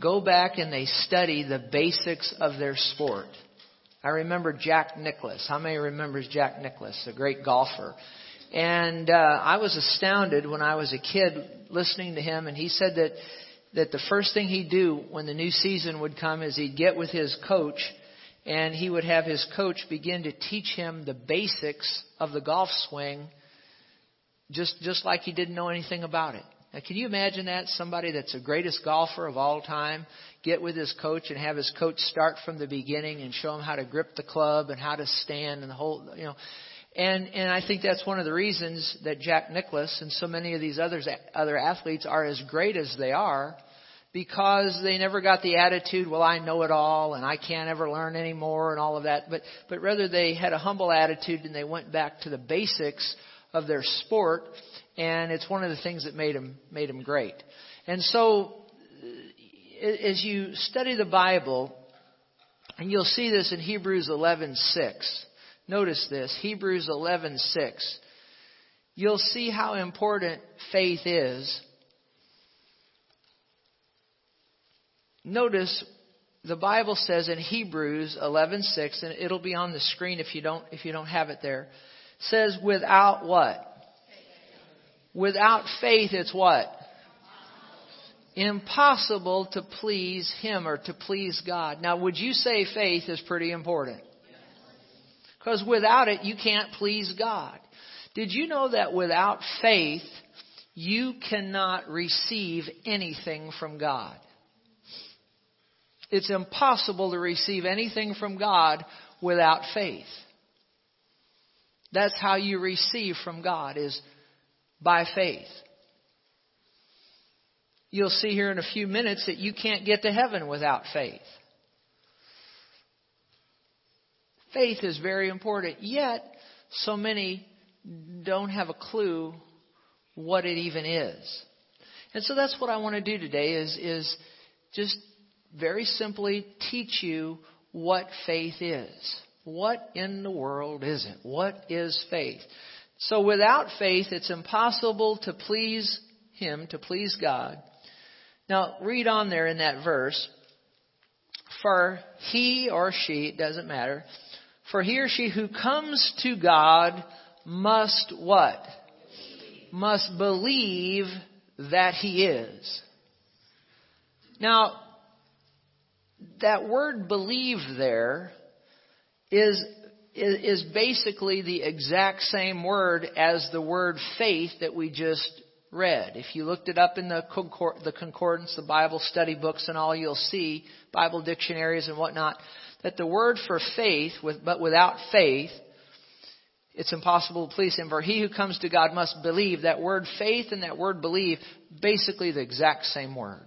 go back and they study the basics of their sport. I remember Jack Nicklaus. How many remembers Jack Nicklaus, a great golfer? And uh, I was astounded when I was a kid listening to him, and he said that that the first thing he'd do when the new season would come is he'd get with his coach, and he would have his coach begin to teach him the basics of the golf swing, just just like he didn't know anything about it. Now, can you imagine that? Somebody that's the greatest golfer of all time get with his coach and have his coach start from the beginning and show him how to grip the club and how to stand and the whole, you know. And and I think that's one of the reasons that Jack Nicklaus and so many of these others other athletes are as great as they are because they never got the attitude, well, I know it all and I can't ever learn anymore and all of that. But but rather they had a humble attitude and they went back to the basics of their sport and it's one of the things that made him made him great. And so, uh, as you study the Bible, and you'll see this in Hebrews 11:6. Notice this, Hebrews 11:6. You'll see how important faith is. Notice the Bible says in Hebrews 11:6 and it'll be on the screen if you don't if you don't have it there. Says without what? Without faith, it's what? Impossible to please Him or to please God. Now, would you say faith is pretty important? Because without it, you can't please God. Did you know that without faith, you cannot receive anything from God? It's impossible to receive anything from God without faith. That's how you receive from God is by faith. You'll see here in a few minutes that you can't get to heaven without faith. Faith is very important, yet so many don't have a clue what it even is. And so that's what I want to do today is, is just very simply teach you what faith is. What in the world is it? What is faith? So without faith, it's impossible to please Him, to please God. Now, read on there in that verse. For he or she, it doesn't matter, for he or she who comes to God must what? Must believe that He is. Now, that word believe there is is basically the exact same word as the word faith that we just read. If you looked it up in the, the concordance, the Bible study books and all, you'll see Bible dictionaries and whatnot that the word for faith, with, but without faith, it's impossible to please Him. For he who comes to God must believe. That word faith and that word believe, basically the exact same word.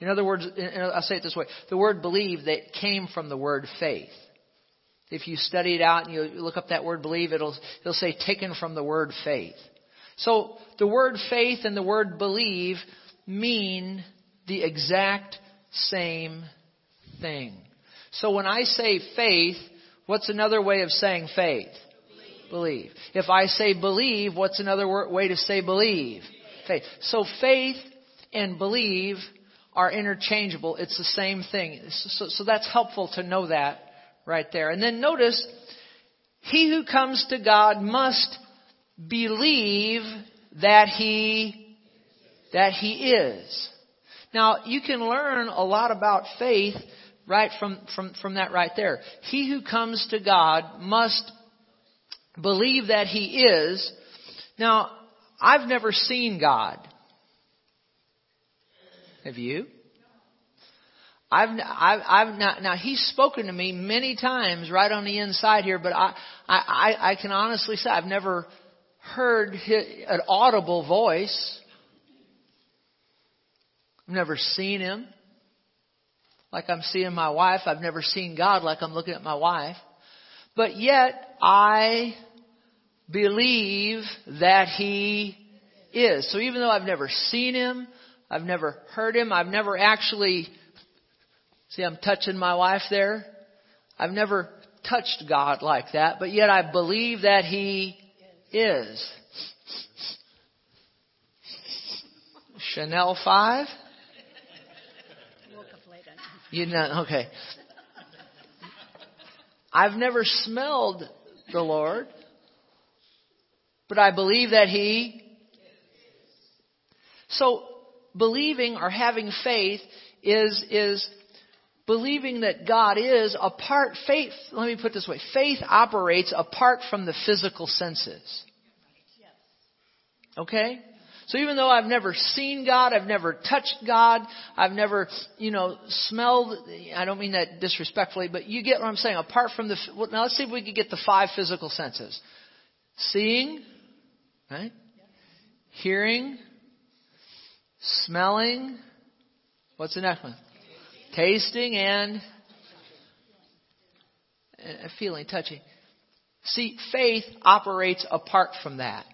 In other words, I'll say it this way: the word believe that came from the word faith. If you study it out and you look up that word believe, it'll, it'll say taken from the word faith. So the word faith and the word believe mean the exact same thing. So when I say faith, what's another way of saying faith? Believe. believe. If I say believe, what's another way to say believe? Faith. So faith and believe are interchangeable. It's the same thing. So, so that's helpful to know that right there. And then notice, he who comes to God must believe that he, that he is. Now, you can learn a lot about faith right from, from, from that right there. He who comes to God must believe that he is. Now, I've never seen God. Have you? I've, I've, I've not, now he's spoken to me many times right on the inside here, but I, I, I can honestly say I've never heard his, an audible voice. I've never seen him like I'm seeing my wife. I've never seen God like I'm looking at my wife. But yet I believe that he is. So even though I've never seen him, I've never heard him, I've never actually See, I'm touching my wife there. I've never touched God like that, but yet I believe that He is. Chanel 5? You know, okay. I've never smelled the Lord, but I believe that He. So, believing or having faith is, is believing that God is apart, faith, let me put this way, faith operates apart from the physical senses. Okay? So even though I've never seen God, I've never touched God, I've never, you know, smelled, I don't mean that disrespectfully, but you get what I'm saying. Apart from the, now let's see if we can get the five physical senses. Seeing, right? Hearing, smelling, what's the next one? Tasting and feeling, touching. See, faith operates apart from that.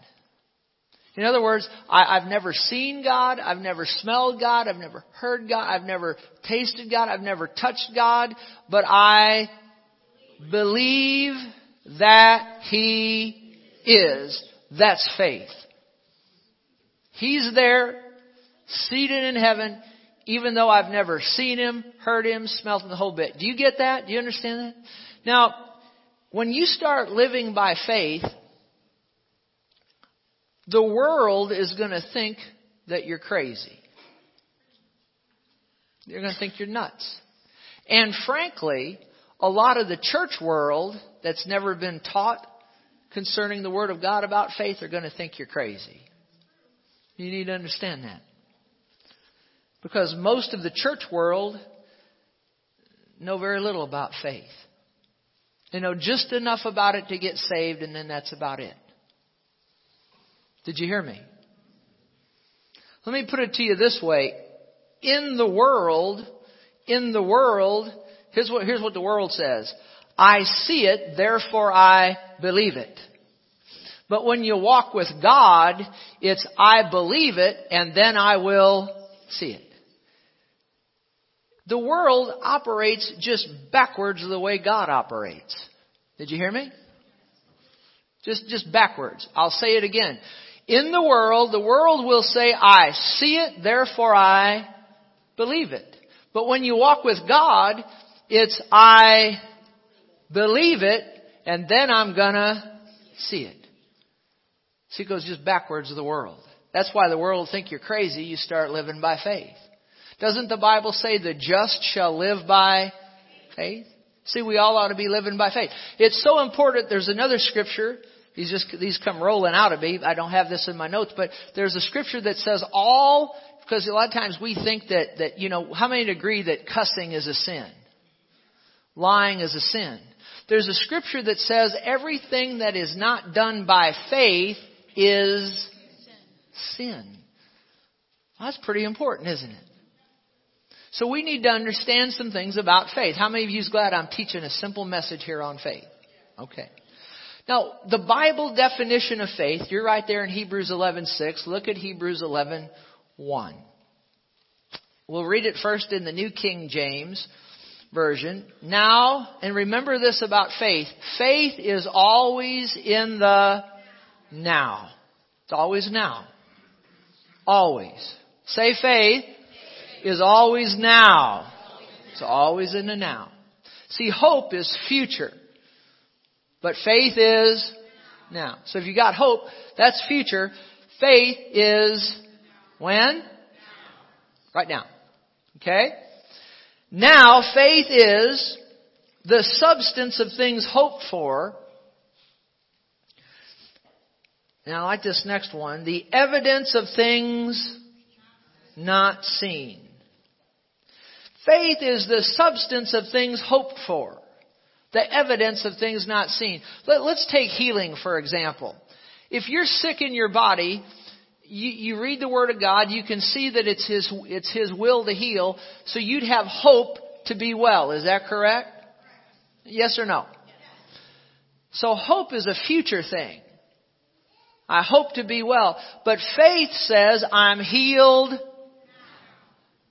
In other words, I, have never seen God, I've never smelled God, I've never heard God, I've never tasted God, I've never touched God, but I believe that He is. That's faith. He's there, seated in heaven, even though I've never seen Him, heard Him, smelled Him, the whole bit. Do you get that? Do you understand that? Now, when you start living by faith, the world is going to think that you're crazy. They're going to think you're nuts. And frankly, a lot of the church world that's never been taught concerning the Word of God about faith are going to think you're crazy. You need to understand that. Because most of the church world know very little about faith. They know just enough about it to get saved, and then that's about it. Did you hear me? Let me put it to you this way. In the world, in the world, here's what, here's what the world says. I see it, therefore I believe it. But when you walk with God, it's I believe it and then I will see it. The world operates just backwards the way God operates. Did you hear me? Just, just backwards. I'll say it again. In the world, the world will say, I see it, therefore I believe it. But when you walk with God, it's I believe it, and then I'm gonna see it. See, it goes just backwards of the world. That's why the world think you're crazy. You start living by faith. Doesn't the Bible say the just shall live by faith? See, we all ought to be living by faith. It's so important. There's another scripture these just these come rolling out of me. I don't have this in my notes, but there's a scripture that says all because a lot of times we think that that you know how many agree that cussing is a sin, lying is a sin. There's a scripture that says everything that is not done by faith is sin. Well, that's pretty important, isn't it? So we need to understand some things about faith. How many of you is glad I'm teaching a simple message here on faith? Okay. Now, the Bible definition of faith, you're right there in Hebrews 11:6. Look at Hebrews 11:1. We'll read it first in the New King James version. Now, and remember this about faith. Faith is always in the now. It's always now. Always. Say faith is always now. It's always in the now. See, hope is future. But faith is now. So if you got hope, that's future. Faith is when? Right now. Okay? Now, faith is the substance of things hoped for. Now, I like this next one. The evidence of things not seen. Faith is the substance of things hoped for the evidence of things not seen. Let, us take healing, for example. If you're sick in your body, you, you read the Word of God, you can see that it's His, it's His will to heal, so you'd have hope to be well. Is that correct? Yes or no? So hope is a future thing. I hope to be well. But faith says I'm healed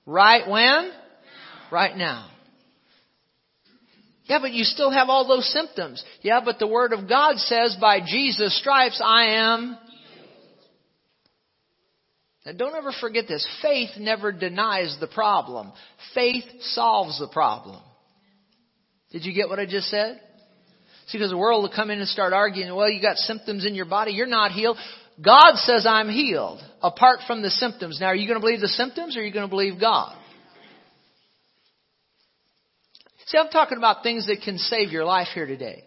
right when? Right now. Yeah, but you still have all those symptoms. Yeah, but the Word of God says by Jesus' stripes I am. Now don't ever forget this. Faith never denies the problem. Faith solves the problem. Did you get what I just said? See, because the world will come in and start arguing, well, you got symptoms in your body, you're not healed. God says I'm healed, apart from the symptoms. Now, are you going to believe the symptoms or are you going to believe God? See, I'm talking about things that can save your life here today.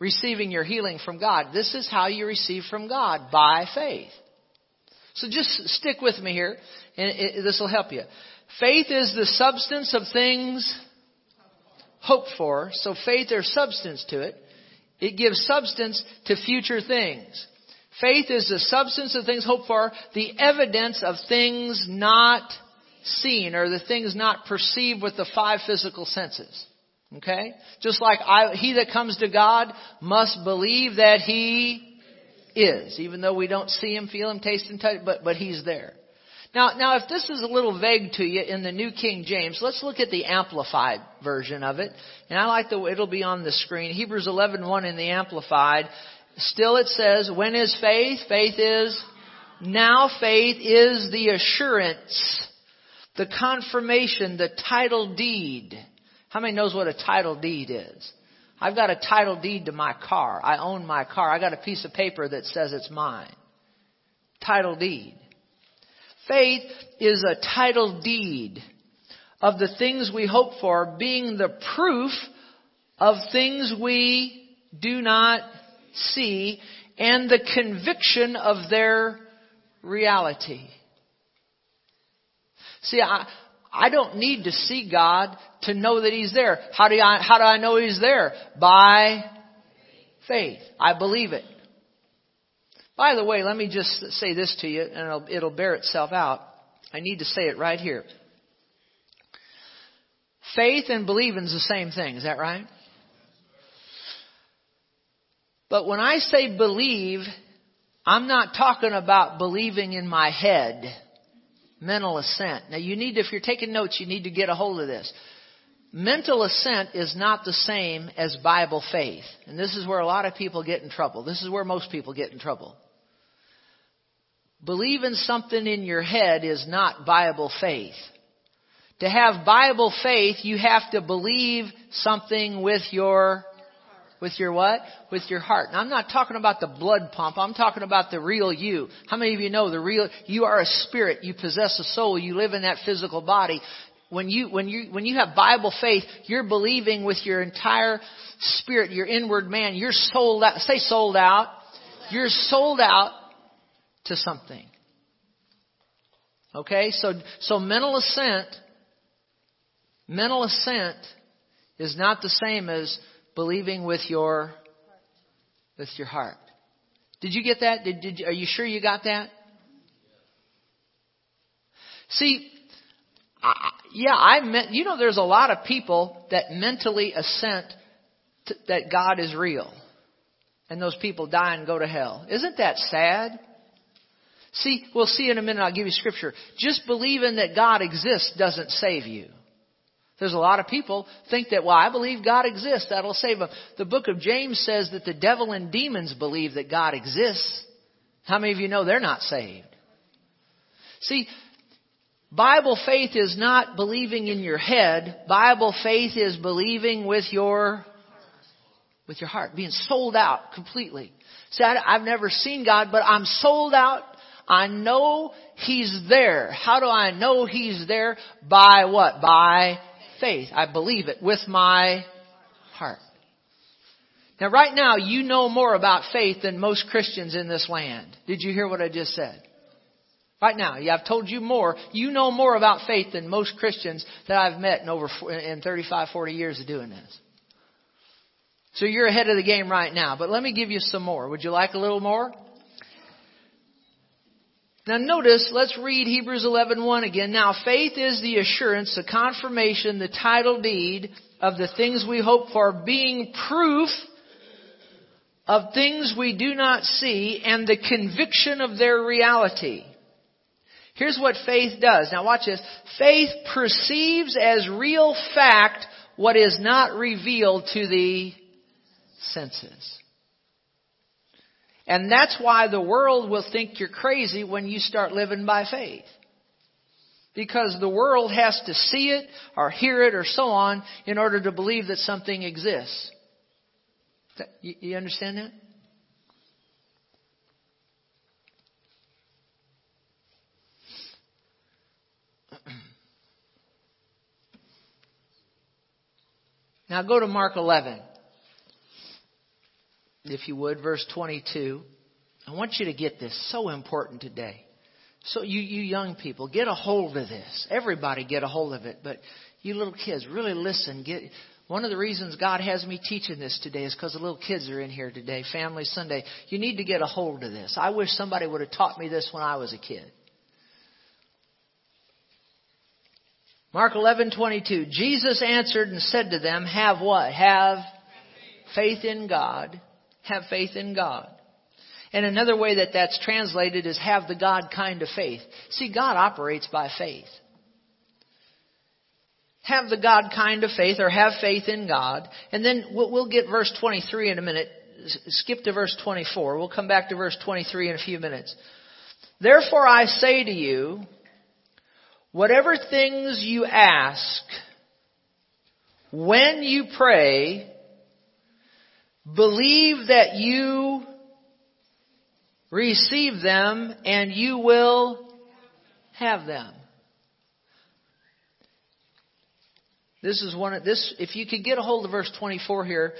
Receiving your healing from God. This is how you receive from God, by faith. So just stick with me here, and this will help you. Faith is the substance of things hoped for. So faith, there's substance to it. It gives substance to future things. Faith is the substance of things hoped for, the evidence of things not seen, or the things not perceived with the five physical senses. Okay? Just like I, he that comes to God must believe that he is, even though we don't see him, feel him, taste and touch, but, but he's there. Now, now, if this is a little vague to you in the New King James, let's look at the Amplified version of it. And I like the way it'll be on the screen. Hebrews 11:1 in the Amplified. Still, it says, "When is faith? Faith is now. Faith is the assurance, the confirmation, the title deed." How many knows what a title deed is? I've got a title deed to my car. I own my car. I got a piece of paper that says it's mine. Title deed. Faith is a title deed of the things we hope for being the proof of things we do not see and the conviction of their reality. See, I, I don't need to see God to know that He's there. How do I, how do I know He's there? By faith. I believe it. By the way, let me just say this to you, and it'll, it'll bear itself out. I need to say it right here. Faith and believing is the same thing, is that right? But when I say believe, I'm not talking about believing in my head, mental assent. Now you need, if you're taking notes, you need to get a hold of this. Mental assent is not the same as Bible faith. And this is where a lot of people get in trouble. This is where most people get in trouble. Believing something in your head is not Bible faith. To have Bible faith, you have to believe something with your with your what? With your heart. Now I'm not talking about the blood pump. I'm talking about the real you. How many of you know the real you are a spirit, you possess a soul, you live in that physical body. When you when you when you have Bible faith, you're believing with your entire spirit, your inward man. You're sold out. Say sold out. You're sold out to something. Okay? So, so mental assent, mental assent is not the same as believing with your, with your heart. Did you get that? Did, did, are you sure you got that? See, I, yeah, I meant, you know, there's a lot of people that mentally assent to, that God is real. And those people die and go to hell. Isn't that sad? See, we'll see in a minute. I'll give you scripture. Just believing that God exists doesn't save you. There's a lot of people think that, well, I believe God exists. That'll save them. The book of James says that the devil and demons believe that God exists. How many of you know they're not saved? See, Bible faith is not believing in your head. Bible faith is believing with your, with your heart. Being sold out completely. See, I, have never seen God, but I'm sold out I know He's there. How do I know He's there? By what? By faith. I believe it with my heart. Now right now, you know more about faith than most Christians in this land. Did you hear what I just said? Right now, yeah, I've told you more. You know more about faith than most Christians that I've met in over in 35, 40 years of doing this. So you're ahead of the game right now. But let me give you some more. Would you like a little more? Now notice, let's read Hebrews 11:1 again. Now faith is the assurance, the confirmation, the title deed of the things we hope for, being proof of things we do not see and the conviction of their reality. Here's what faith does. Now watch this. Faith perceives as real fact what is not revealed to the senses. And that's why the world will think you're crazy when you start living by faith. Because the world has to see it or hear it or so on in order to believe that something exists. You, understand that? Now go to Mark 11 if you would, verse 22. I want you to get this. So important today. So you, you young people, get a hold of this. Everybody get a hold of it. But you little kids, really listen. Get, one of the reasons God has me teaching this today is because the little kids are in here today, Family Sunday. You need to get a hold of this. I wish somebody would have taught me this when I was a kid. Mark 11:22 Jesus answered and said to them, "Have what? Have faith in God have faith in God. And another way that that's translated is have the God kind of faith. See, God operates by faith. Have the God kind of faith or have faith in God. And then we'll, get verse 23 in a minute. Skip to verse 24. We'll come back to verse 23 in a few minutes. Therefore I say to you, whatever things you ask, when you pray, Believe that you receive them and you will have them. This is one of this if you could get a hold of verse 24 here,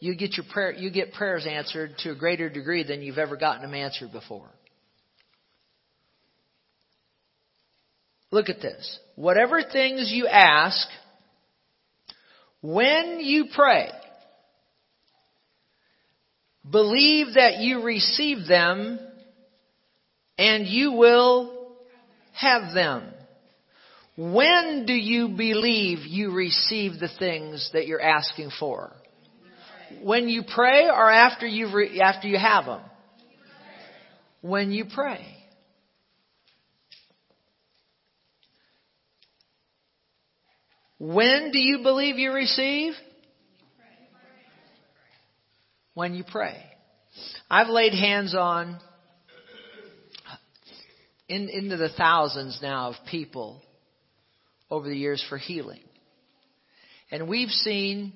you get your prayer you get prayers answered to a greater degree than you've ever gotten them answered before. Look at this. Whatever things you ask when you pray, Believe that you receive them and you will have them. When do you believe you receive the things that you're asking for? When you pray or after you re- after you have them? When you pray. When do you believe you receive? When you pray. I've laid hands on in, into the thousands now of people over the years for healing. And we've seen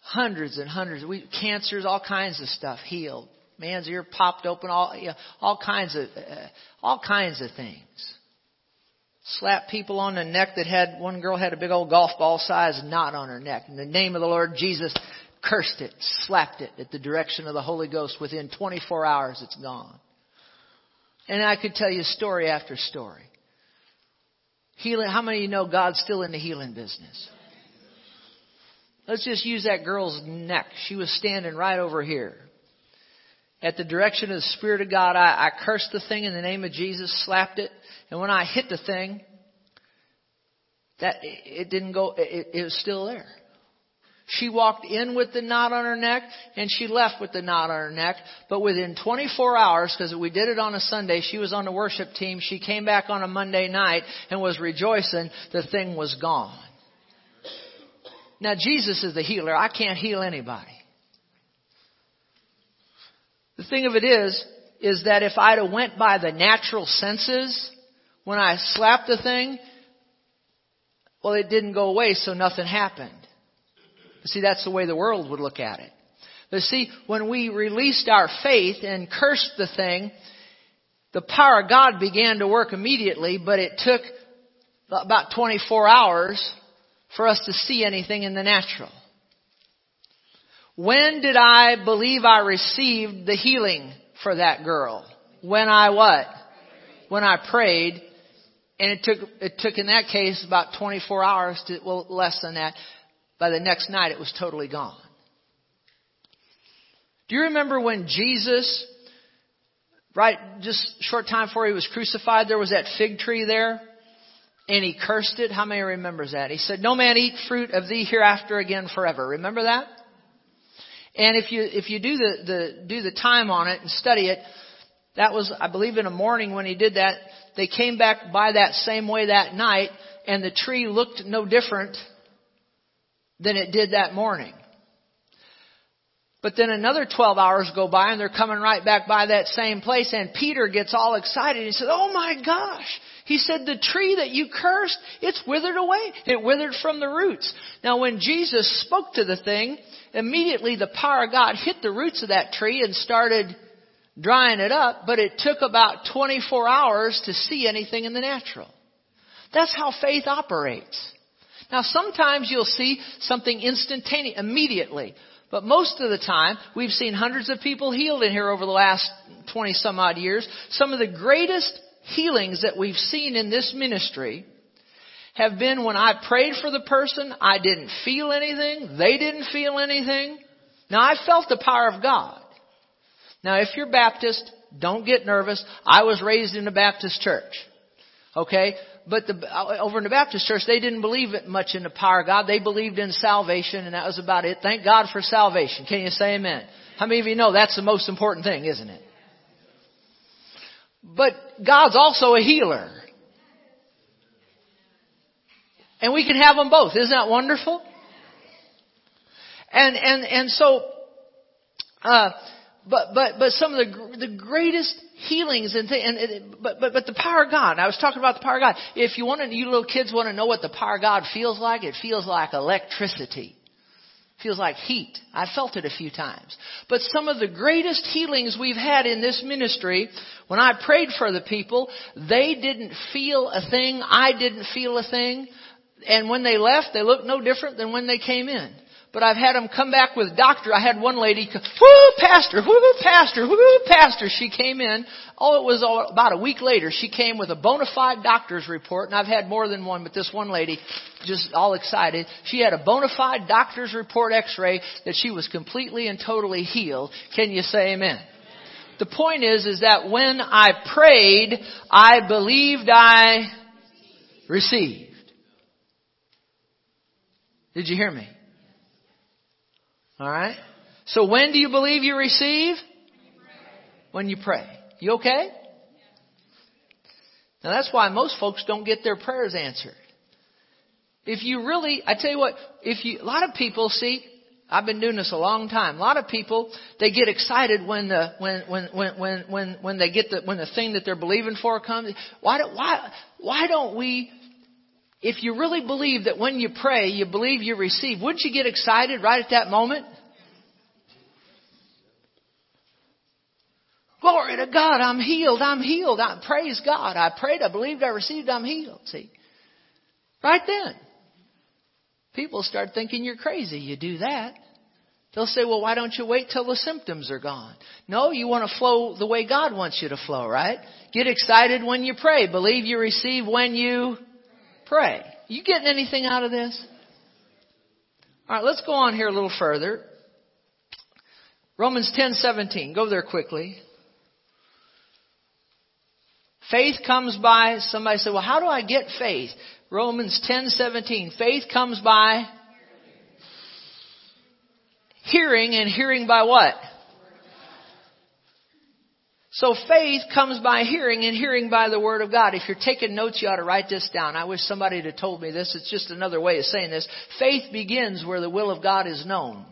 hundreds and hundreds, we, cancers, all kinds of stuff healed. Man's ear popped open, all, you know, all kinds of, uh, all kinds of things. Slapped people on the neck that had, one girl had a big old golf ball size knot on her neck. In the name of the Lord Jesus, cursed it, slapped it at the direction of the Holy Ghost. Within 24 hours, it's gone. And I could tell you story after story. Healing, how many of you know God's still in the healing business? Let's just use that girl's neck. She was standing right over here. At the direction of the Spirit of God, I, I cursed the thing in the name of Jesus, slapped it, and when I hit the thing, that it didn't go, it, it was still there. She walked in with the knot on her neck and she left with the knot on her neck. But within 24 hours, because we did it on a Sunday, she was on the worship team. She came back on a Monday night and was rejoicing. The thing was gone. Now Jesus is the healer. I can't heal anybody. The thing of it is, is that if I'd have went by the natural senses when I slapped the thing, well, it didn't go away, so nothing happened. See, that's the way the world would look at it. But see, when we released our faith and cursed the thing, the power of God began to work immediately, but it took about 24 hours for us to see anything in the natural. When did I believe I received the healing for that girl? When I what? When I prayed. And it took, it took in that case about 24 hours to, well, less than that by the next night, it was totally gone. Do you remember when Jesus, right, just short time before he was crucified, there was that fig tree there? And he cursed it. How many remembers that? He said, no man eat fruit of thee hereafter again forever. Remember that? And if you, if you do the, the, do the time on it and study it, that was, I believe in the morning when he did that, they came back by that same way that night and the tree looked no different than it did that morning. But then another 12 hours go by and they're coming right back by that same place and Peter gets all excited. He said, Oh my gosh. He said, the tree that you cursed, it's withered away. It withered from the roots. Now when Jesus spoke to the thing, immediately the power of God hit the roots of that tree and started drying it up, but it took about 24 hours to see anything in the natural. That's how faith operates. Now sometimes you'll see something instantaneous, immediately. But most of the time, we've seen hundreds of people healed in here over the last 20 some odd years. Some of the greatest healings that we've seen in this ministry have been when I prayed for the person, I didn't feel anything, they didn't feel anything. Now I felt the power of God. Now if you're Baptist, don't get nervous. I was raised in a Baptist church. Okay? But the, over in the Baptist church, they didn't believe much in the power of God. They believed in salvation and that was about it. Thank God for salvation. Can you say amen? How many of you know that's the most important thing, isn't it? But God's also a healer. And we can have them both. Isn't that wonderful? And, and, and so, uh, but, but, but some of the, the greatest healings and, th- and, but, but, but the power of God. I was talking about the power of God. If you want to, you little kids want to know what the power of God feels like, it feels like electricity. Feels like heat. I felt it a few times. But some of the greatest healings we've had in this ministry, when I prayed for the people, they didn't feel a thing. I didn't feel a thing. And when they left, they looked no different than when they came in but I've had them come back with doctor. I had one lady, whoo, pastor, whoo, pastor, whoo, pastor. She came in. Oh, it was about a week later. She came with a bona fide doctor's report, and I've had more than one, but this one lady, just all excited. She had a bona fide doctor's report x-ray that she was completely and totally healed. Can you say amen? The point is, is that when I prayed, I believed I received. Did you hear me? All right? So when do you believe you receive? When you pray. You okay? Now that's why most folks don't get their prayers answered. If you really, I tell you what, if you, a lot of people see, I've been doing this a long time. A lot of people, they get excited when the, when, when, when, when, when, when they get the, when the thing that they're believing for comes. Why, do, why, why don't we if you really believe that when you pray, you believe you receive, wouldn't you get excited right at that moment? Glory to God, I'm healed, I'm healed, I praise God. I prayed, I believed, I received, I'm healed. See? Right then. People start thinking you're crazy. You do that. They'll say, well, why don't you wait till the symptoms are gone? No, you want to flow the way God wants you to flow, right? Get excited when you pray. Believe you receive when you pray. You getting anything out of this? All right, let's go on here a little further. Romans 10:17. Go there quickly. Faith comes by somebody said, "Well, how do I get faith?" Romans 10:17. Faith comes by hearing and hearing by what? So faith comes by hearing and hearing by the word of God. If you're taking notes, you ought to write this down. I wish somebody had told me this. It's just another way of saying this. Faith begins where the will of God is known.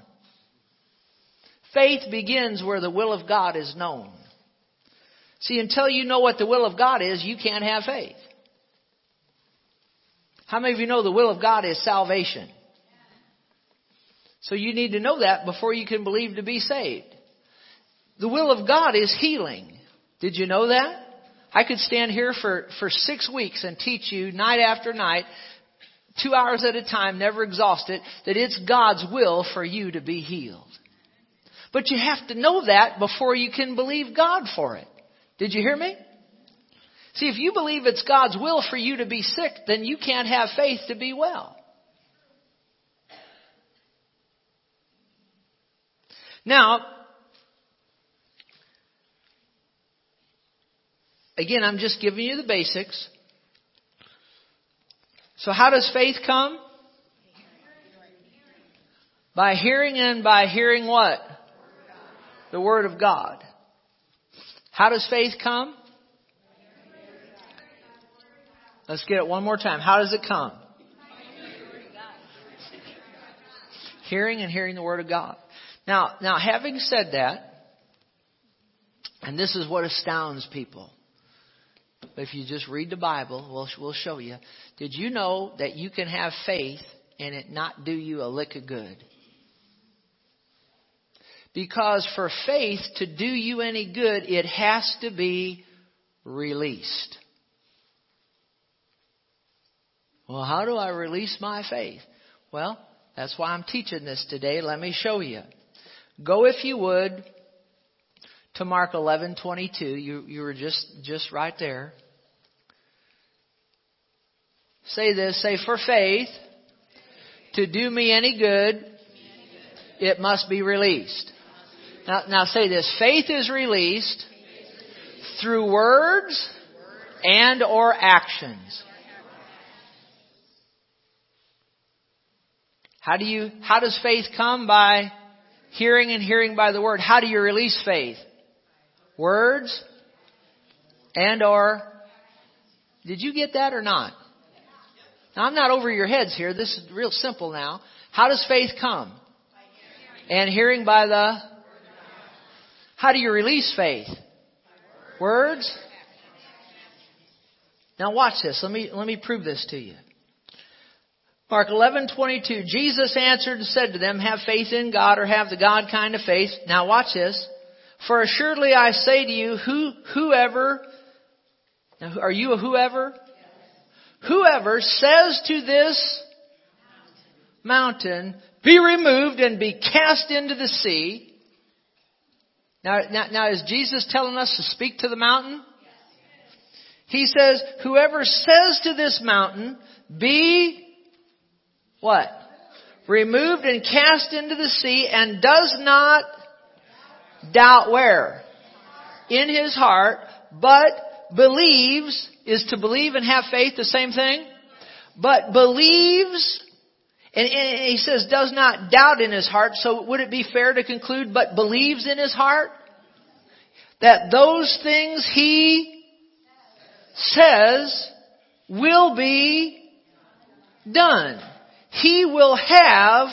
Faith begins where the will of God is known. See, until you know what the will of God is, you can't have faith. How many of you know the will of God is salvation? So you need to know that before you can believe to be saved. The will of God is healing. Did you know that? I could stand here for, for six weeks and teach you night after night, two hours at a time, never exhaust it, that it's God's will for you to be healed. But you have to know that before you can believe God for it. Did you hear me? See, if you believe it's God's will for you to be sick, then you can't have faith to be well. Now, Again, I'm just giving you the basics. So how does faith come? By hearing and by hearing what? The Word of God. How does faith come? Let's get it one more time. How does it come? Hearing and hearing the Word of God. Now, now having said that, and this is what astounds people. If you just read the Bible, we'll, we'll show you. Did you know that you can have faith and it not do you a lick of good? Because for faith to do you any good, it has to be released. Well, how do I release my faith? Well, that's why I'm teaching this today. Let me show you. Go if you would to Mark 11:22. You you were just just right there. Say this, say for faith to do me any good, it must be released. Now, now say this, faith is released through words and or actions. How do you, how does faith come? By hearing and hearing by the word. How do you release faith? Words and or, did you get that or not? Now I'm not over your heads here. This is real simple now. How does faith come? And hearing by the, how do you release faith? Words? Now watch this. Let me, let me prove this to you. Mark 11:22 Jesus answered and said to them have faith in God or have the God kind of faith now watch this for assuredly I say to you who whoever now are you a whoever whoever says to this mountain be removed and be cast into the sea now, now, now is Jesus telling us to speak to the mountain? He says, whoever says to this mountain, be what? Removed and cast into the sea and does not doubt where? In his heart, but believes, is to believe and have faith the same thing? But believes, and, and he says does not doubt in his heart, so would it be fair to conclude, but believes in his heart? That those things he says will be done he will have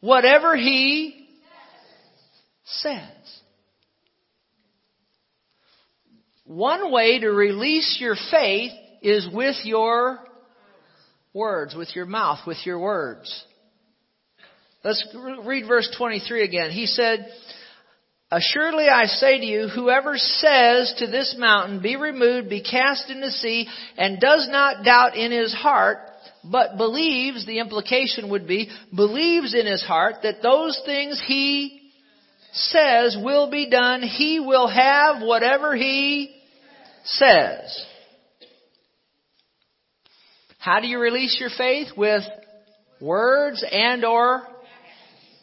whatever he says. One way to release your faith is with your words, with your mouth, with your words. Let's read verse 23 again. He said, Assuredly I say to you, whoever says to this mountain, be removed, be cast in the sea, and does not doubt in his heart, but believes, the implication would be, believes in his heart that those things he says will be done, he will have whatever he says. How do you release your faith? With words and or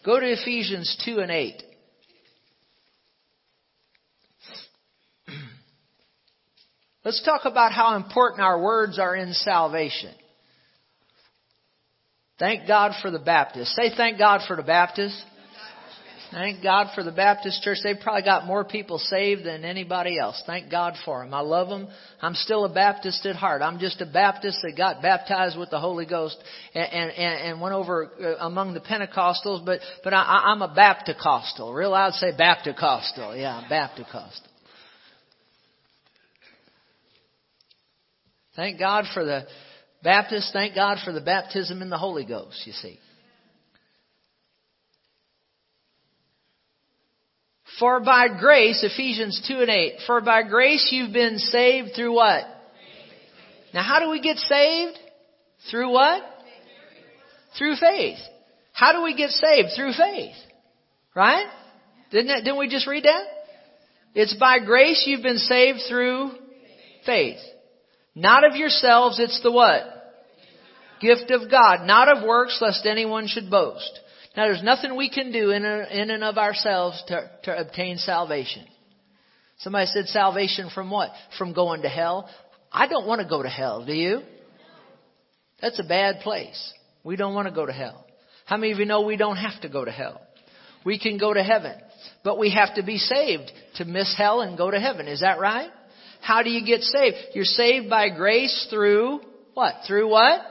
go to Ephesians 2 and 8. Let's talk about how important our words are in salvation. Thank God for the Baptists. Say thank God for the Baptists. Thank God for the Baptist church. They've probably got more people saved than anybody else. Thank God for them. I love them. I'm still a Baptist at heart. I'm just a Baptist that got baptized with the Holy Ghost and, and, and went over uh, among the Pentecostals, but, but I, I'm a Baptist-costal. Real loud say Baptist-costal. Yeah, Baptist-costal. Thank God for the Baptists, thank God for the baptism in the Holy Ghost, you see. For by grace, Ephesians 2 and 8, for by grace you've been saved through what? Now how do we get saved? Through what? Through faith. How do we get saved? Through faith. Right? Didn't, that, didn't we just read that? It's by grace you've been saved through faith. Not of yourselves, it's the what? Gift of God. Not of works, lest anyone should boast. Now there's nothing we can do in, in and of ourselves to, to obtain salvation. Somebody said salvation from what? From going to hell. I don't want to go to hell, do you? That's a bad place. We don't want to go to hell. How many of you know we don't have to go to hell? We can go to heaven. But we have to be saved to miss hell and go to heaven. Is that right? How do you get saved? You're saved by grace through what? Through what?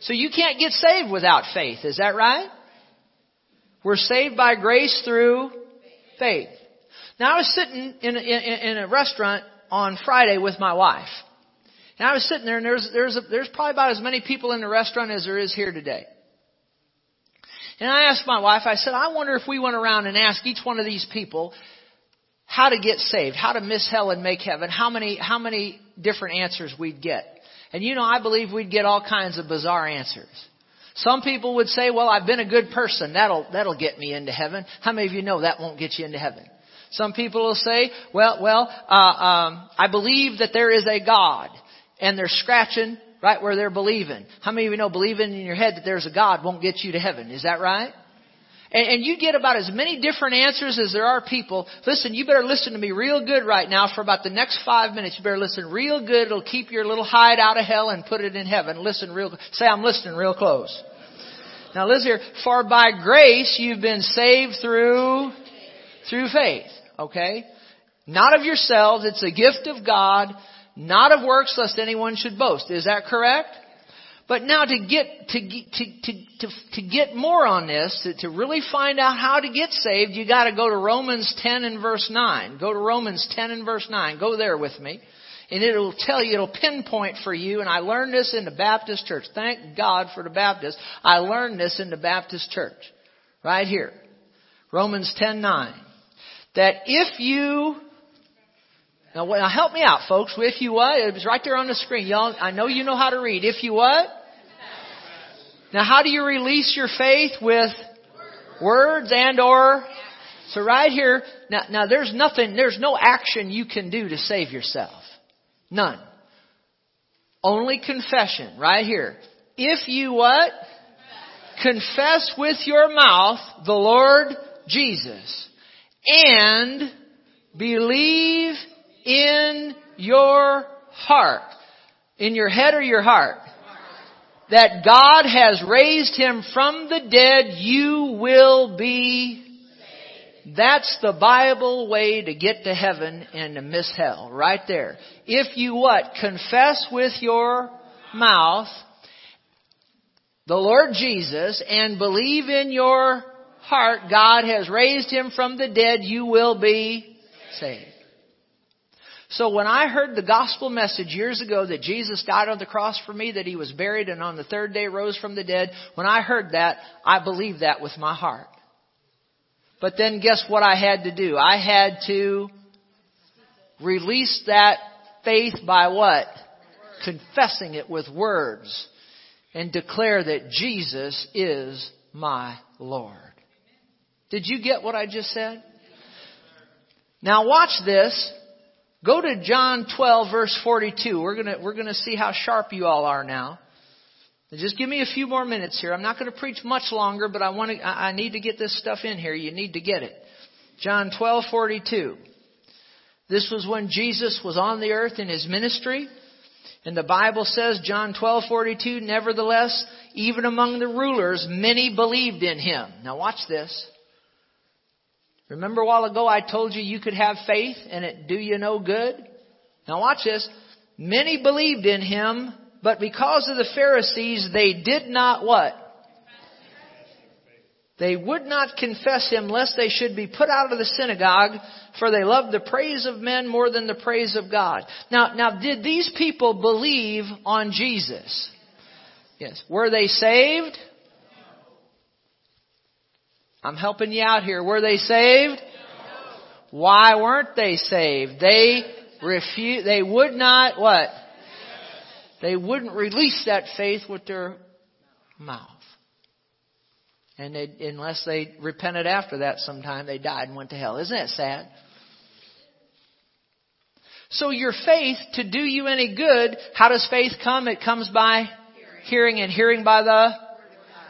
So you can't get saved without faith. Is that right? We're saved by grace through faith. Now I was sitting in a, in, in a restaurant on Friday with my wife. And I was sitting there and there's, there's, a, there's probably about as many people in the restaurant as there is here today. And I asked my wife, I said, I wonder if we went around and asked each one of these people how to get saved, how to miss hell and make heaven, how many, how many different answers we'd get. And you know, I believe we'd get all kinds of bizarre answers. Some people would say, well, I've been a good person. That'll, that'll get me into heaven. How many of you know that won't get you into heaven? Some people will say, well, well, uh, um, I believe that there is a God, and they're scratching right where they're believing. How many of you know believing in your head that there's a God won't get you to heaven? Is that right? And, and you get about as many different answers as there are people. Listen, you better listen to me real good right now for about the next five minutes. You better listen real good. It'll keep your little hide out of hell and put it in heaven. Listen real, say I'm listening real close. Now listen here. For by grace you've been saved through, through faith. Okay? Not of yourselves, it's a gift of God, not of works lest anyone should boast. Is that correct? But now to get, to, to, to, to, to get more on this, to, to really find out how to get saved, you gotta go to Romans 10 and verse 9. Go to Romans 10 and verse 9. Go there with me. And it'll tell you, it'll pinpoint for you, and I learned this in the Baptist church. Thank God for the Baptist. I learned this in the Baptist church. Right here. Romans 10 9 that if you now, now help me out, folks. If you what? It was right there on the screen. Y'all, I know you know how to read. If you what? Now, how do you release your faith with words and or? So right here, now, now there's nothing, there's no action you can do to save yourself. None. Only confession, right here. If you what? Confess with your mouth the Lord Jesus and believe in your heart. In your head or your heart? That God has raised him from the dead, you will be that's the Bible way to get to heaven and to miss hell. Right there. If you what? Confess with your mouth the Lord Jesus and believe in your heart God has raised him from the dead, you will be saved. So when I heard the gospel message years ago that Jesus died on the cross for me, that he was buried and on the third day rose from the dead, when I heard that, I believed that with my heart. But then guess what I had to do? I had to release that faith by what? Confessing it with words and declare that Jesus is my Lord. Did you get what I just said? Now watch this. Go to John 12 verse 42. We're gonna, we're gonna see how sharp you all are now. Just give me a few more minutes here. I'm not going to preach much longer, but I want to, I need to get this stuff in here. You need to get it. John 12:42. This was when Jesus was on the earth in his ministry. And the Bible says, John 12:42, nevertheless, even among the rulers, many believed in him. Now watch this. Remember a while ago I told you you could have faith and it do you no good? Now watch this. Many believed in him, but because of the Pharisees, they did not what? They would not confess him lest they should be put out of the synagogue, for they loved the praise of men more than the praise of God. Now, now did these people believe on Jesus? Yes. Were they saved? I'm helping you out here. Were they saved? Why weren't they saved? They refused, they would not what? They wouldn't release that faith with their mouth. And they, unless they repented after that sometime, they died and went to hell. Isn't that sad? So your faith, to do you any good, how does faith come? It comes by hearing, hearing and hearing by the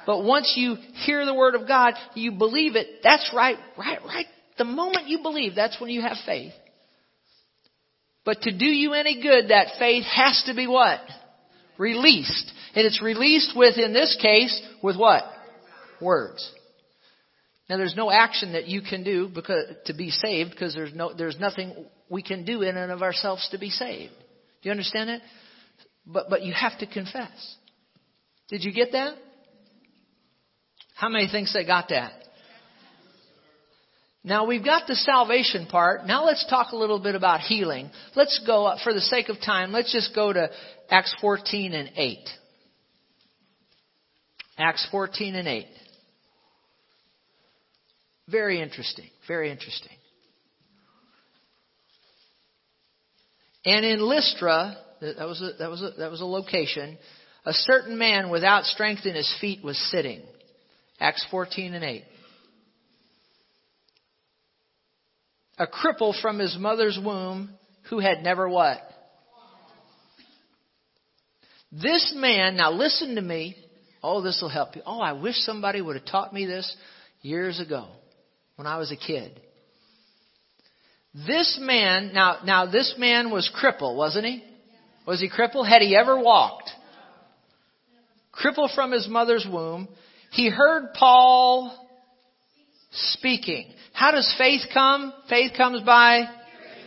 but once you hear the word of God, you believe it. That's right, right, right. The moment you believe, that's when you have faith. But to do you any good, that faith has to be what? Released. And it's released with, in this case, with what? Words. Now there's no action that you can do because, to be saved because there's no, there's nothing we can do in and of ourselves to be saved. Do you understand that? But, but you have to confess. Did you get that? How many thinks they got that? Now we've got the salvation part. Now let's talk a little bit about healing. Let's go, for the sake of time, let's just go to Acts 14 and 8. Acts 14 and 8. Very interesting. Very interesting. And in Lystra, that was a, that was a, that was a location, a certain man without strength in his feet was sitting. Acts 14 and 8. A cripple from his mother's womb who had never what? This man, now listen to me. Oh, this will help you. Oh, I wish somebody would have taught me this years ago when I was a kid. This man, now, now this man was crippled, wasn't he? Was he crippled? Had he ever walked? Crippled from his mother's womb. He heard Paul speaking. How does faith come? Faith comes by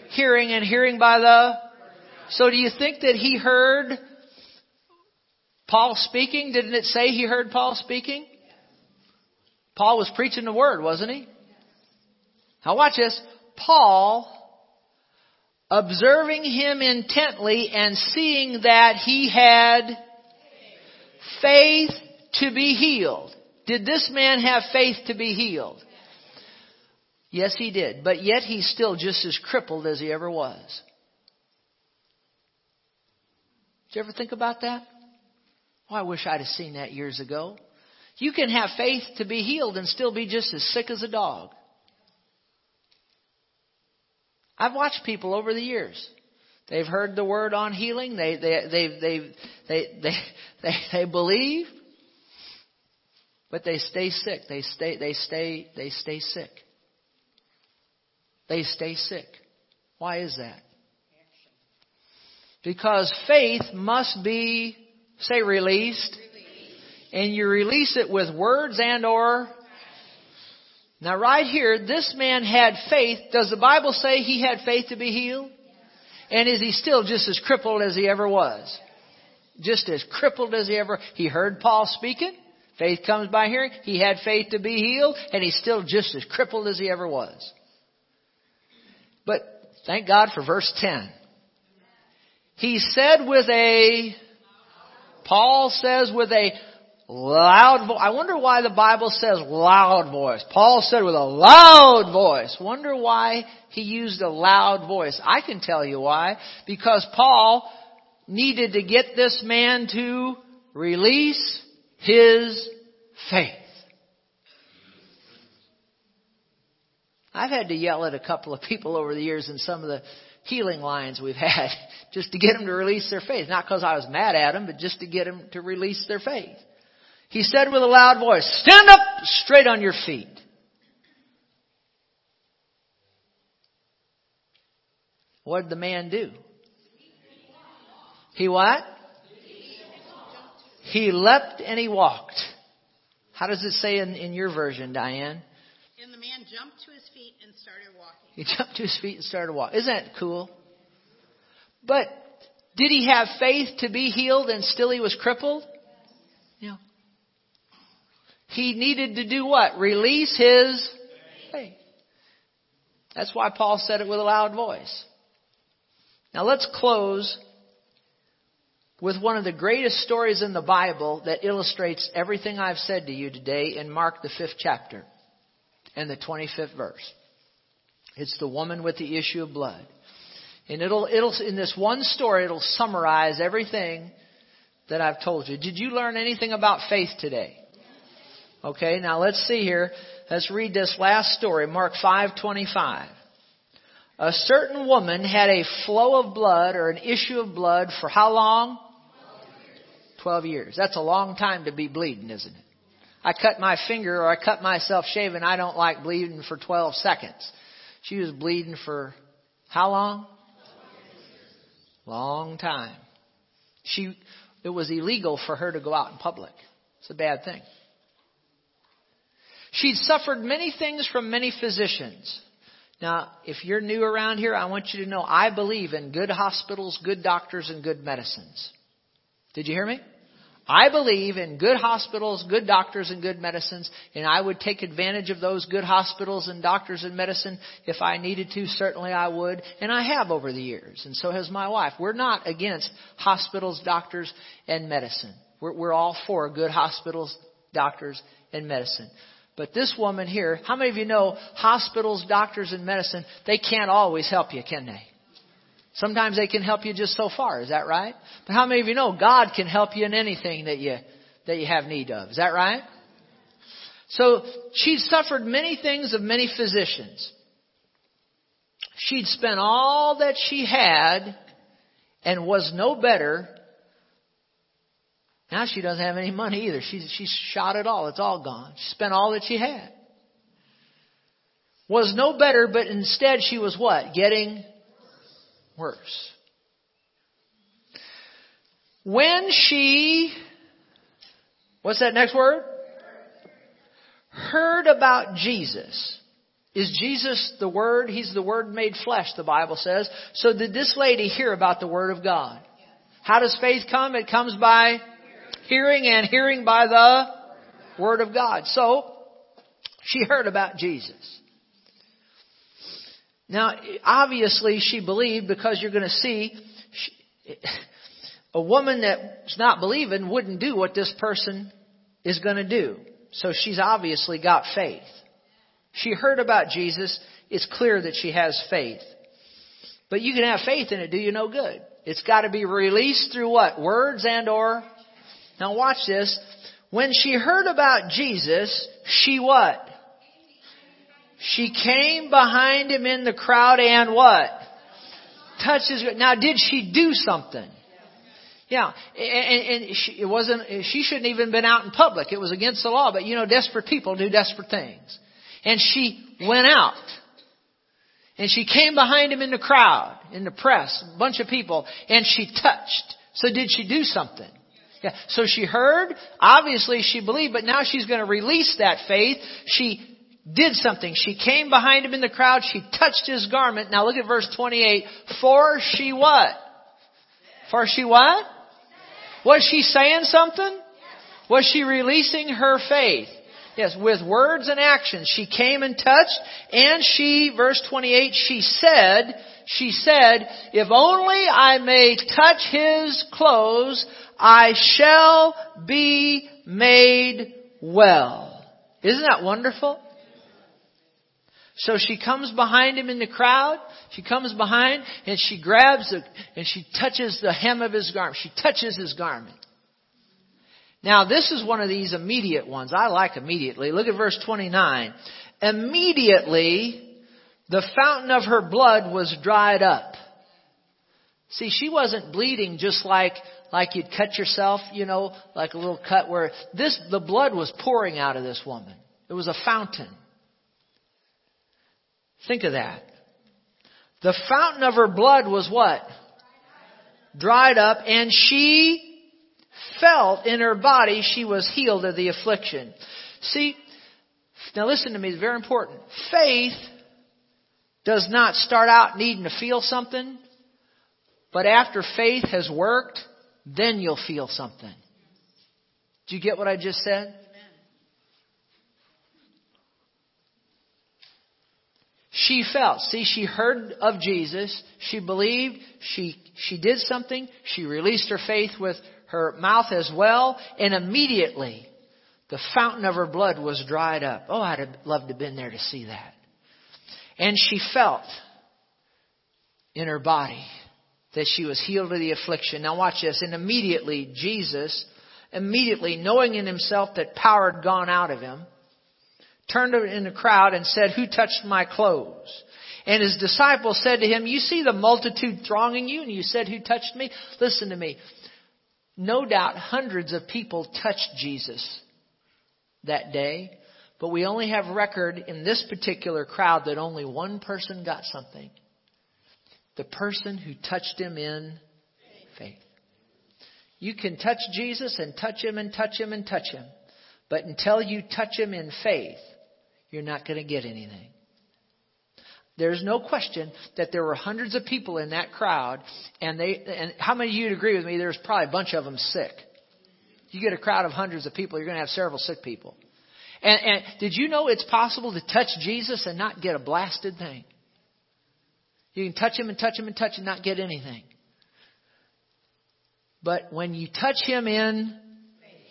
hearing and hearing by the. So do you think that he heard Paul speaking? Didn't it say he heard Paul speaking? Paul was preaching the word, wasn't he? Now watch this. Paul, observing him intently and seeing that he had faith to be healed. Did this man have faith to be healed? Yes, he did. But yet he's still just as crippled as he ever was. Did you ever think about that? Oh, I wish I'd have seen that years ago. You can have faith to be healed and still be just as sick as a dog. I've watched people over the years. They've heard the word on healing. They they they they they they they, they believe, but they stay sick. They stay they stay they stay sick they stay sick. Why is that? Because faith must be, say, released. And you release it with words and or. Now right here, this man had faith. Does the Bible say he had faith to be healed? And is he still just as crippled as he ever was? Just as crippled as he ever, he heard Paul speaking. Faith comes by hearing. He had faith to be healed, and he's still just as crippled as he ever was. Thank God for verse 10. He said with a, Paul says with a loud voice. I wonder why the Bible says loud voice. Paul said with a loud voice. Wonder why he used a loud voice. I can tell you why. Because Paul needed to get this man to release his faith. I've had to yell at a couple of people over the years in some of the healing lines we've had just to get them to release their faith. Not because I was mad at them, but just to get them to release their faith. He said with a loud voice, stand up straight on your feet. What did the man do? He what? He leapt and he walked. How does it say in, in your version, Diane? And the man jumped to his feet and started walking. He jumped to his feet and started walking. Isn't that cool? But did he have faith to be healed and still he was crippled? Yeah. He needed to do what? Release his faith. That's why Paul said it with a loud voice. Now let's close with one of the greatest stories in the Bible that illustrates everything I've said to you today in Mark the fifth chapter and the 25th verse. It's the woman with the issue of blood. And it'll, it'll, in this one story, it'll summarize everything that I've told you. Did you learn anything about faith today? Okay, now let's see here. Let's read this last story, Mark 5:25. A certain woman had a flow of blood or an issue of blood for how long? 12 years. That's a long time to be bleeding, isn't it? I cut my finger or I cut myself shaving, I don't like bleeding for 12 seconds. She was bleeding for how long? Long time. She, it was illegal for her to go out in public. It's a bad thing. She'd suffered many things from many physicians. Now, if you're new around here, I want you to know I believe in good hospitals, good doctors, and good medicines. Did you hear me? I believe in good hospitals, good doctors, and good medicines, and I would take advantage of those good hospitals and doctors and medicine if I needed to. Certainly I would, and I have over the years, and so has my wife. We're not against hospitals, doctors, and medicine. We're, we're all for good hospitals, doctors, and medicine. But this woman here, how many of you know hospitals, doctors, and medicine, they can't always help you, can they? Sometimes they can help you just so far. Is that right? But how many of you know God can help you in anything that you, that you have need of? Is that right? So she'd suffered many things of many physicians. She'd spent all that she had and was no better. Now she doesn't have any money either. She's, she's shot it all. It's all gone. She spent all that she had. Was no better, but instead she was what? Getting worse. When she, what's that next word? Heard about Jesus. Is Jesus the Word? He's the Word made flesh, the Bible says. So did this lady hear about the Word of God? How does faith come? It comes by hearing and hearing by the Word of God. So, she heard about Jesus. Now, obviously, she believed because you're going to see she, a woman that's not believing wouldn't do what this person is going to do. So she's obviously got faith. She heard about Jesus. It's clear that she has faith. But you can have faith in it, do you no good. It's got to be released through what? Words and or? Now watch this. When she heard about Jesus, she what? She came behind him in the crowd and what? Touched his. Now, did she do something? Yeah, and, and she, it wasn't. She shouldn't even been out in public. It was against the law. But you know, desperate people do desperate things. And she went out, and she came behind him in the crowd, in the press, a bunch of people, and she touched. So did she do something? Yeah. So she heard. Obviously, she believed. But now she's going to release that faith. She did something. She came behind him in the crowd. She touched his garment. Now look at verse 28. For she what? For she what? Was she saying something? Was she releasing her faith? Yes, with words and actions. She came and touched, and she, verse 28, she said, she said, if only I may touch his clothes, I shall be made well. Isn't that wonderful? So she comes behind him in the crowd. She comes behind and she grabs the, and she touches the hem of his garment. She touches his garment. Now this is one of these immediate ones. I like immediately. Look at verse 29. Immediately the fountain of her blood was dried up. See, she wasn't bleeding just like, like you'd cut yourself, you know, like a little cut where this, the blood was pouring out of this woman. It was a fountain. Think of that. The fountain of her blood was what? Dried up, and she felt in her body she was healed of the affliction. See, now listen to me, it's very important. Faith does not start out needing to feel something, but after faith has worked, then you'll feel something. Do you get what I just said? She felt. See, she heard of Jesus. She believed. She, she did something. She released her faith with her mouth as well. And immediately, the fountain of her blood was dried up. Oh, I'd have loved to have been there to see that. And she felt in her body that she was healed of the affliction. Now watch this. And immediately, Jesus, immediately knowing in himself that power had gone out of him, turned in the crowd and said, Who touched my clothes? And his disciples said to him, You see the multitude thronging you, and you said, Who touched me? Listen to me. No doubt hundreds of people touched Jesus that day, but we only have record in this particular crowd that only one person got something. The person who touched him in faith. You can touch Jesus and touch him and touch him and touch him. But until you touch him in faith, you're not going to get anything. There's no question that there were hundreds of people in that crowd, and they and how many of you would agree with me? There's probably a bunch of them sick. You get a crowd of hundreds of people, you're going to have several sick people. And, and did you know it's possible to touch Jesus and not get a blasted thing? You can touch him and touch him and touch and not get anything. But when you touch him in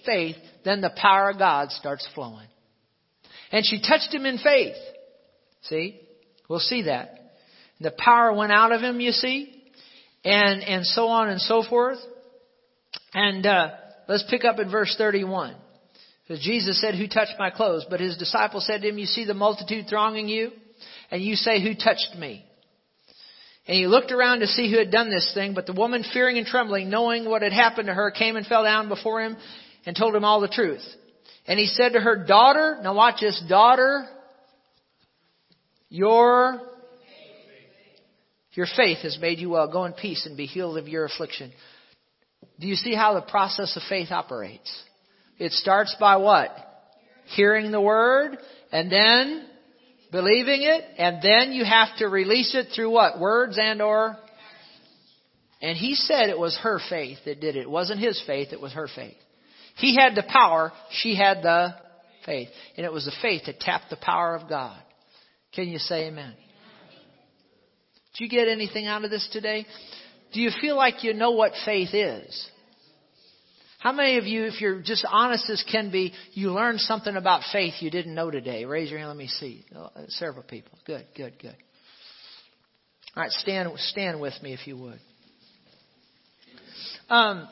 faith, then the power of God starts flowing. And she touched him in faith. See? We'll see that. The power went out of him, you see? And, and so on and so forth. And, uh, let's pick up in verse 31. Because Jesus said, Who touched my clothes? But his disciples said to him, You see the multitude thronging you? And you say, Who touched me? And he looked around to see who had done this thing, but the woman, fearing and trembling, knowing what had happened to her, came and fell down before him and told him all the truth. And he said to her, Daughter, now watch this, daughter, your, your faith has made you well. Go in peace and be healed of your affliction. Do you see how the process of faith operates? It starts by what? Hearing the word and then believing it and then you have to release it through what? Words and or and he said it was her faith that did it. It wasn't his faith, it was her faith. He had the power, she had the faith. And it was the faith that tapped the power of God. Can you say amen? Do you get anything out of this today? Do you feel like you know what faith is? How many of you, if you're just honest as can be, you learned something about faith you didn't know today? Raise your hand. Let me see. Oh, several people. Good, good, good. All right, stand stand with me if you would. Um,